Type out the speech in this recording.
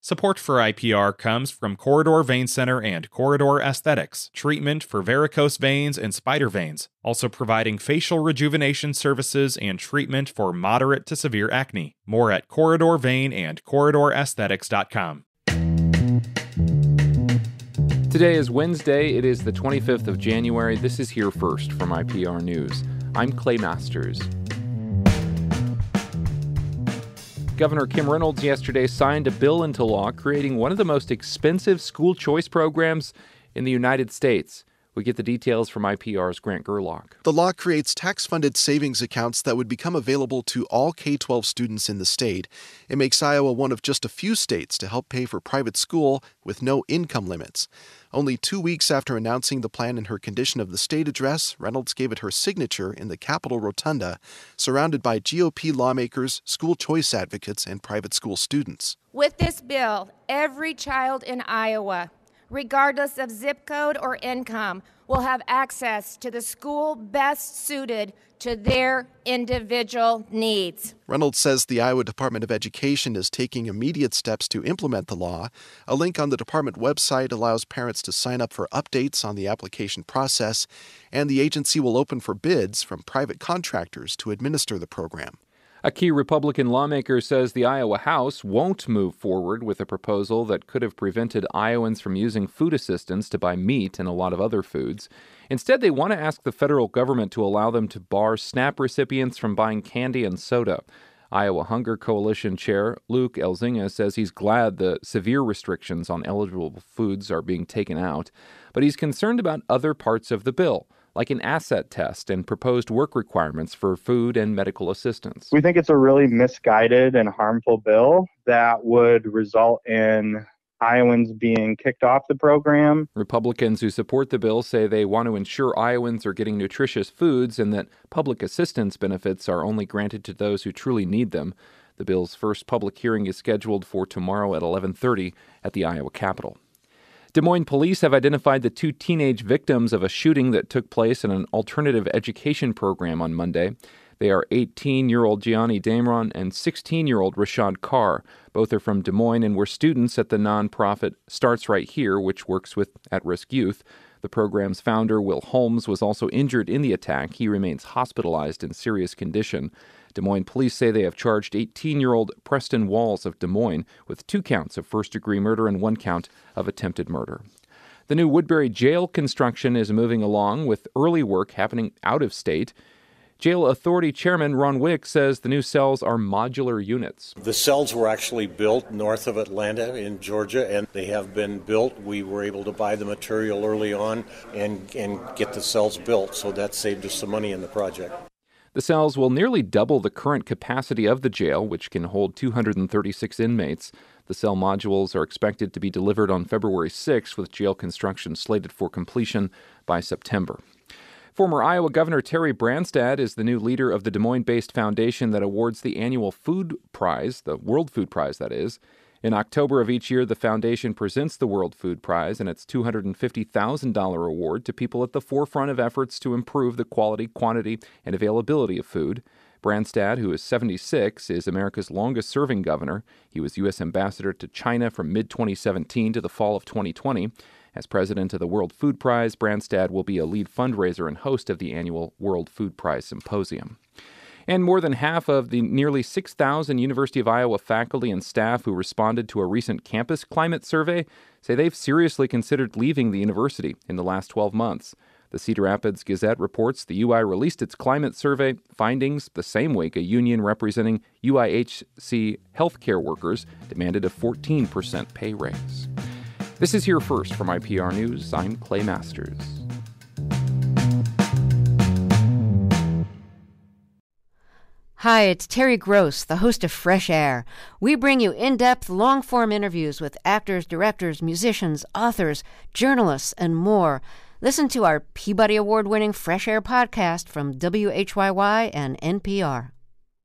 Support for IPR comes from Corridor Vein Center and Corridor Aesthetics, treatment for varicose veins and spider veins, also providing facial rejuvenation services and treatment for moderate to severe acne. More at Corridor Vein and CorridorAesthetics.com. Today is Wednesday. It is the 25th of January. This is Here First from IPR News. I'm Clay Masters. Governor Kim Reynolds yesterday signed a bill into law creating one of the most expensive school choice programs in the United States. We get the details from IPR's Grant Gerlock. The law creates tax funded savings accounts that would become available to all K 12 students in the state. It makes Iowa one of just a few states to help pay for private school with no income limits. Only two weeks after announcing the plan in her Condition of the State address, Reynolds gave it her signature in the Capitol Rotunda, surrounded by GOP lawmakers, school choice advocates, and private school students. With this bill, every child in Iowa, regardless of zip code or income, will have access to the school best suited to their individual needs. Reynolds says the Iowa Department of Education is taking immediate steps to implement the law. A link on the department website allows parents to sign up for updates on the application process, and the agency will open for bids from private contractors to administer the program. A key Republican lawmaker says the Iowa House won't move forward with a proposal that could have prevented Iowans from using food assistance to buy meat and a lot of other foods. Instead, they want to ask the federal government to allow them to bar SNAP recipients from buying candy and soda. Iowa Hunger Coalition Chair Luke Elzinga says he's glad the severe restrictions on eligible foods are being taken out, but he's concerned about other parts of the bill like an asset test and proposed work requirements for food and medical assistance. We think it's a really misguided and harmful bill that would result in Iowans being kicked off the program. Republicans who support the bill say they want to ensure Iowans are getting nutritious foods and that public assistance benefits are only granted to those who truly need them. The bill's first public hearing is scheduled for tomorrow at 11:30 at the Iowa Capitol. Des Moines police have identified the two teenage victims of a shooting that took place in an alternative education program on Monday. They are 18 year old Gianni Damron and 16 year old Rashad Carr. Both are from Des Moines and were students at the nonprofit Starts Right Here, which works with at risk youth. The program's founder, Will Holmes, was also injured in the attack. He remains hospitalized in serious condition. Des Moines police say they have charged 18 year old Preston Walls of Des Moines with two counts of first degree murder and one count of attempted murder. The new Woodbury jail construction is moving along with early work happening out of state. Jail Authority Chairman Ron Wieck says the new cells are modular units. The cells were actually built north of Atlanta in Georgia, and they have been built. We were able to buy the material early on and, and get the cells built, so that saved us some money in the project. The cells will nearly double the current capacity of the jail, which can hold 236 inmates. The cell modules are expected to be delivered on February 6, with jail construction slated for completion by September. Former Iowa Governor Terry Branstad is the new leader of the Des Moines based foundation that awards the annual Food Prize, the World Food Prize, that is. In October of each year, the foundation presents the World Food Prize and its $250,000 award to people at the forefront of efforts to improve the quality, quantity, and availability of food. Branstad, who is 76, is America's longest serving governor. He was U.S. ambassador to China from mid 2017 to the fall of 2020. As president of the World Food Prize, Branstad will be a lead fundraiser and host of the annual World Food Prize Symposium. And more than half of the nearly 6,000 University of Iowa faculty and staff who responded to a recent campus climate survey say they've seriously considered leaving the university in the last 12 months. The Cedar Rapids Gazette reports the UI released its climate survey findings the same week a union representing UIHC healthcare workers demanded a 14% pay raise. This is Here First from IPR News. I'm Clay Masters. Hi, it's Terry Gross, the host of Fresh Air. We bring you in depth, long form interviews with actors, directors, musicians, authors, journalists, and more. Listen to our Peabody Award winning Fresh Air podcast from WHYY and NPR.